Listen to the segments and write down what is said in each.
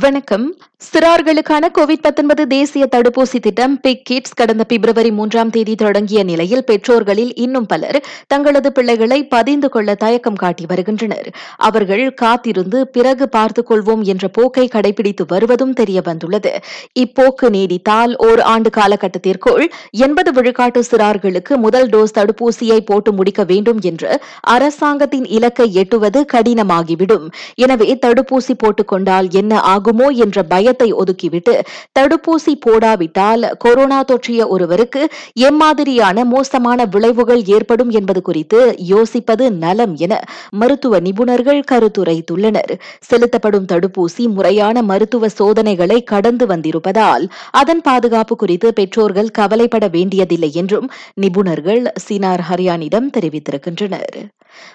வணக்கம். சிறார்களுக்கான கோவிட் தேசிய தடுப்பூசி திட்டம் பிக் கிட்ஸ் கடந்த பிப்ரவரி மூன்றாம் தேதி தொடங்கிய நிலையில் பெற்றோர்களில் இன்னும் பலர் தங்களது பிள்ளைகளை பதிந்து கொள்ள தயக்கம் காட்டி வருகின்றனர். அவர்கள் காத்திருந்து பிறகு பார்த்துக் கொள்வோம் என்ற போக்கை கடைபிடித்து வருவதும் தெரிய வந்துள்ளது. இப்போக்கு நீடித்தால் ஓர் ஆண்டு காலகட்டத்திற்குள் எண்பது விழுக்காட்டு சிறார்களுக்கு முதல் டோஸ் தடுப்பூசியை போட்டு முடிக்க வேண்டும் என்று அரசாங்கத்தின் இலக்கை எட்டுவது கடினமாகிவிடும். எனவே தடுப்பூசி போட்டுக் கொண்டால் என்ன ஆகுமோ? என்ற பயத்தை ஒதுக்கிவிட்டு தடுப்பூசி போடாவிட்டால் கொரோனா தொற்றிய ஒருவருக்கு எம்மாதிரியான மோசமான விளைவுகள் ஏற்படும் என்பது குறித்து யோசிப்பது நலம் என மருத்துவ நிபுணர்கள் கருத்துரைத்துள்ளனர். செலுத்தப்படும் தடுப்பூசி முறையான மருத்துவ சோதனைகளை கடந்து வந்திருப்பதால் அதன் பாதுகாப்பு குறித்து பெற்றோர்கள் கவலைப்பட வேண்டியதில்லை என்றும் நிபுணர்கள் சினார் ஹரியானிடம் தெரிவித்திருக்கின்றனர்.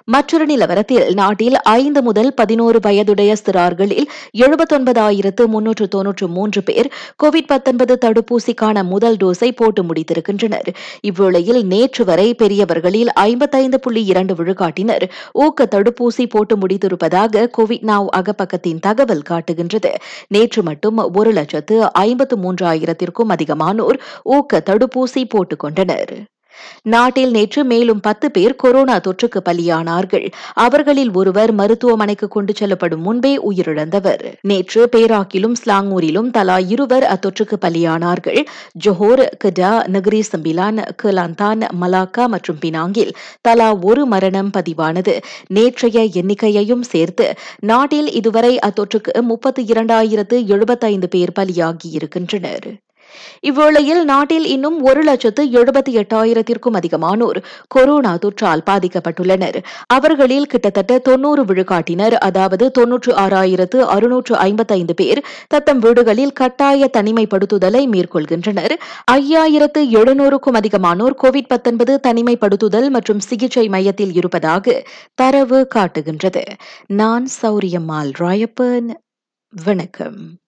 மற்றொரு நிலவரத்தில் நாட்டில் ஐந்து முதல் பதினோரு வயதுடைய சிறார்களில் எழுபத்தொன்பதாயிரத்து முன்னூற்று தொன்னூற்று மூன்று பேர் கோவிட் 19 தடுப்பூசிக்கான முதல் டோஸை போட்டு முடித்திருக்கின்றனர். இவ்வேளையில் நேற்று வரை பெரியவர்களில் ஐம்பத்தைந்து புள்ளி இரண்டு விழுக்காட்டினர் ஊக்க தடுப்பூசி போட்டு முடித்திருப்பதாக கோவிட் நாவ் அகப்பக்கத்தின் தகவல் காட்டுகின்றது. நேற்று மட்டும் ஒரு லட்சத்து ஐம்பத்து மூன்றாயிரத்திற்கும் அதிகமானோர் ஊக்க தடுப்பூசி போட்டுக் கொண்டனர். நாட்டில் நேற்று மேலும் பத்து பேர் கொரோனா தொற்றுக்கு பலியானார்கள். அவர்களில் ஒருவர் மருத்துவமனைக்கு கொண்டு செல்லப்படும் முன்பே உயிரிழந்தவர். நேற்று பேராக்கிலும் ஸ்லாங்கூரிலும் தலா இருவர் அத்தொற்றுக்கு பலியானார்கள். ஜொஹோர் கடா நகரி சம்பிலான் கலாந்தான் மலாக்கா மற்றும் பினாங்கில் தலா ஒரு மரணம் பதிவானது. நேற்றைய எண்ணிக்கையையும் சேர்த்து நாட்டில் இதுவரை அத்தொற்றுக்கு முப்பத்தி இரண்டாயிரத்து எழுபத்தைந்து பேர் பலியாகியிருக்கின்றனர். இவ்வேளையில் நாட்டில் இன்னும் ஒரு லட்சத்து எழுபத்தி எட்டாயிரத்திற்கும் அதிகமானோர் கொரோனா தொற்றால் பாதிக்கப்பட்டுள்ளனர். அவர்களில் கிட்டத்தட்ட தொன்னூறு விழுக்காட்டினர் அதாவது தொன்னூற்று ஆறாயிரத்து அறுநூற்று ஐம்பத்தைந்து பேர் தத்தம் வீடுகளில் கட்டாய தனிமைப்படுத்துதலை மேற்கொள்கின்றனர். ஐயாயிரத்து எழுநூறுக்கும் அதிகமானோர் கோவிட் 19 தனிமைப்படுத்துதல் மற்றும் சிகிச்சை மையத்தில் இருப்பதாக தரவு காட்டுகின்றது. நான் சௌரியம்மாள் ராயப்பன். வணக்கம்.